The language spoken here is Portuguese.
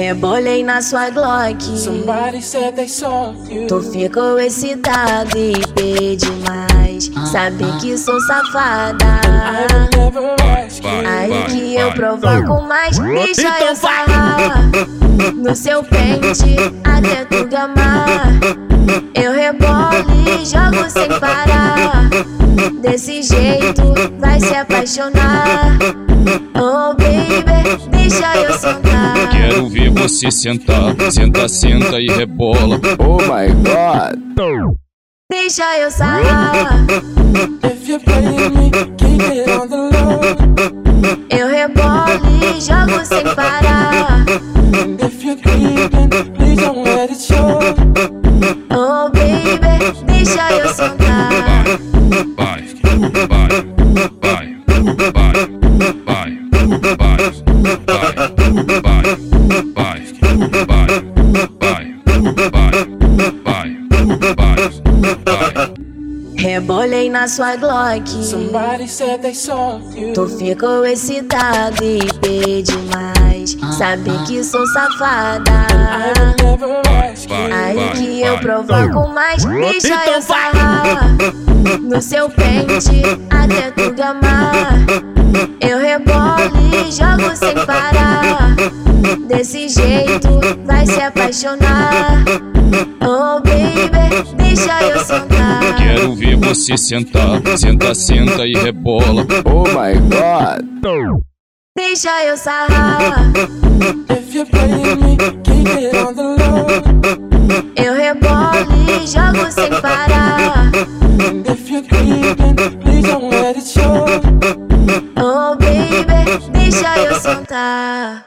Rebolei na sua Glock. Somebody said they saw you. Tu ficou excitado e pede mais. Sabe que sou safada. Aí que eu provoco mais. Deixa eu sarrar no seu pente até tu gamar. Eu rebolo e jogo sem parar. Desse jeito vai se apaixonar. Oh você sentar, senta, senta e rebola. Oh my god. Deixa eu sarrar. Rebolei na sua Glock. Somebody said they saw you. Tu ficou excitado e pede mais. Sabe que sou safada. Aí que eu provoco mais. Deixa eu sarrar no seu pente até tu gamar. Eu rebolo e jogo sem parar. Desse jeito vai se apaixonar. Oh baby, deixa eu sentar. Quero ver você sentar, senta, senta e rebola. Oh my god. Deixa eu sarrar. If you're playing me, keep it on the low. Eu rebolo e jogo sem parar. And if you're creeping, please don't let it show. Oh baby, deixa eu sentar.